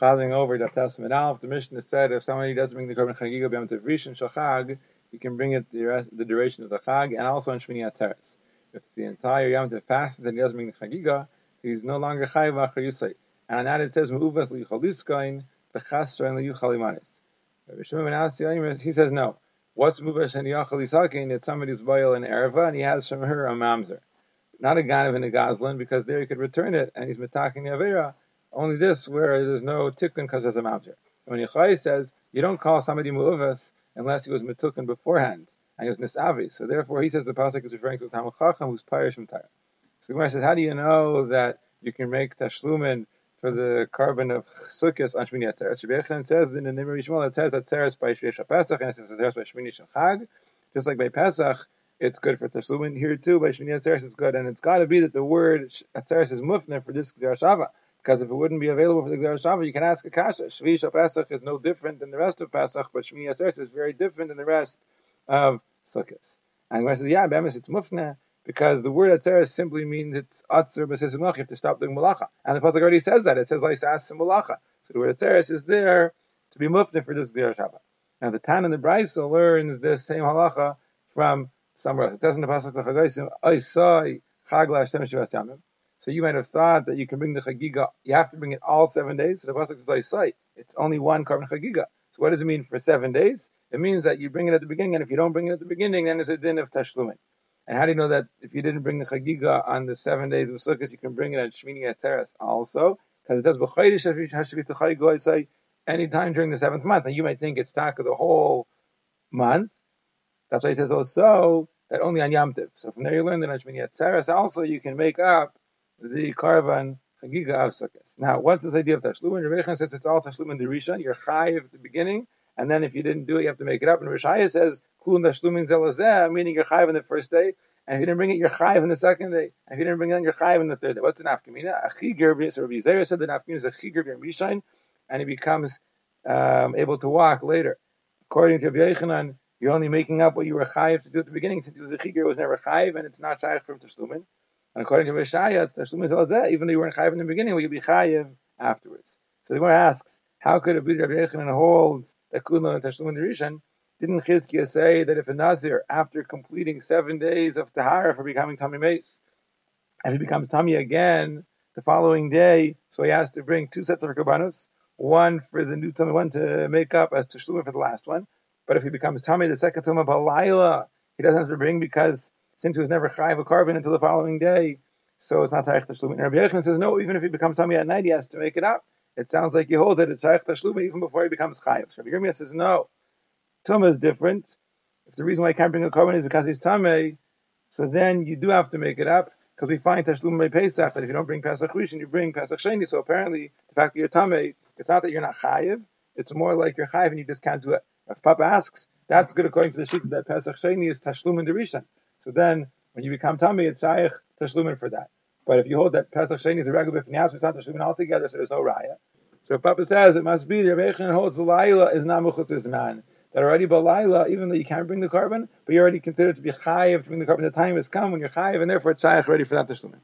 Chazing over the Testament Alf, the Mishnah said if somebody doesn't bring the Korban Chagiga B'Yom Tov Rishon Shachag, you can bring it the, rest, the duration of the Chag and also on Shmini Atzeres. If the entire Yom Tov passes and he doesn't bring the Chagiga, he's no longer Chayiv Achar And on that it says Me'uvas Lichaliskain B'chasra and Liyuchalimanis. He says no. What's Muvas and Yachalisakin? It's somebody's boil in Erva and he has from her a Mamzer. Not a Ganav and a Gazlan because there he could return it and he's metaking the Avera only this where there's no tikkun because there's a mamzer. When Yechai says you don't call somebody mu'uvas unless he was mitukin beforehand and he was misavi. So therefore, he says the pasuk is referring to the Talmud Chacham who's parish from Torah. So Gemara says, how do you know that you can make tashlumin for the korban of sukkahs on Shmini Atzeres? Rabbi Yechon says in the Nimri Yishmael it says Atzeres by Shvish Pesach and it says Atzeres by Shmini Chag. Just like by Pesach, it's good for tashlumin. Here too by Shmini Atzeres it's good, and it's got to be that the word Atzeres is mufne for this Gezeira Shava. Because if it wouldn't be available for the Gezeira Shava, you can ask a kasha. Shvi Pesach is no different than the rest of Pesach, but Shmini Atzeres is very different than the rest of Sukkot. And Gemara says, yeah, Bemis, it's mufna, because the word Atzeres simply means it's Atzer B'Sis You have to stop doing Malacha. And the Pasuk already says that. It says, Laisas Malacha. So the word Atzeres is there to be mufna for this Gezeira Shava. Now the Tan and the Brisa learns this same halacha from somewhere else. It in the Pasuk, Oisai Chag L'Hashem Shivas Yamim. So you might have thought that you can bring the chagiga, you have to bring it all seven days. So the pasuk says, "I It's only one korban chagiga. So what does it mean for seven days? It means that you bring it at the beginning, and if you don't bring it at the beginning, then it's a din of tashlumin. And how do you know that if you didn't bring the chagiga on the seven days of Sukkot, you can bring it at Shmini Atzeres also? Because it does b'chaydish say any time during the seventh month. And you might think it's taka the whole month. That's why he says also that only on Yom. So from there you learn that on Shmini Atzeres also you can make up the Korban Chagiga of Sukkot. Now, what's this idea of Tashlumin? Rebbe says it's all Tashlumin the Rishon. You're chayiv at the beginning, and then if you didn't do it, you have to make it up. And Rishaya says Kulun Tashlumin Zelazeh, meaning you're chayiv in the first day, and if you didn't bring it, you're chayiv in the second day. And if you didn't bring it, you're chayiv in the third day. What's the nafkamina? Achigir. So Rabbi Zera said the nafkamina is a chigir Rishon, and he becomes um, able to walk later. According to Rabbi Yechanan, you're only making up what you were chayiv to do at the beginning, since it was a chigir, it was never chayiv, and it's not chayiv from Tashlumin. And according to Rishaya, it's Tashlum Zalzeh, oh, even though you weren't chayiv in the beginning, we could be chayiv afterwards. So the Gemara asks, how could it be Rabbi Yechanan holds that Kulna and Tashlum Rishon? Didn't Chizkiah say that if a Nazir, after completing seven days of Tahara for becoming Tami Mace, if he becomes Tami again the following day, so he has to bring two sets of Karbanos, one for the new Tami, one to make up as Tashlum for the last one. But if he becomes Tami the second Tami Balayla, he doesn't have to bring because since he was never chayiv a korban until the following day, so it's not taich tashlumin. And Rabbi Yechon says no, even if he becomes tummy at night, he has to make it up. It sounds like he holds that it's taich tashlumin even before he becomes chayiv. So Rabbi Yirmiyah says no, tumah is different. If the reason why he can't bring a korban is because he's tummy, so then you do have to make it up because we find tashlumin by Pesach that if you don't bring Pesach Rishon, you bring Pesach Sheni. So apparently, the fact that you're tummy, it's not that you're not chayiv. It's more like you're chayiv and you just can't do it. If Papa asks, that's good according to the sheet that Pesach Sheni is tashlumin derishan. So then, when you become tummy, it's shaykh tashlumin for that. But if you hold that Pesach Sheni is a regular b'fnias, it's not tashlumin altogether, so there's no raya. So Papa says it must be the Rebbeinu holds the laila is not muchus man. That already balayla, even though you can't bring the korban, but you're already considered to be chayiv to bring the korban. The time has come when you're chayiv, and therefore it's shaykh ready for that tashlumin.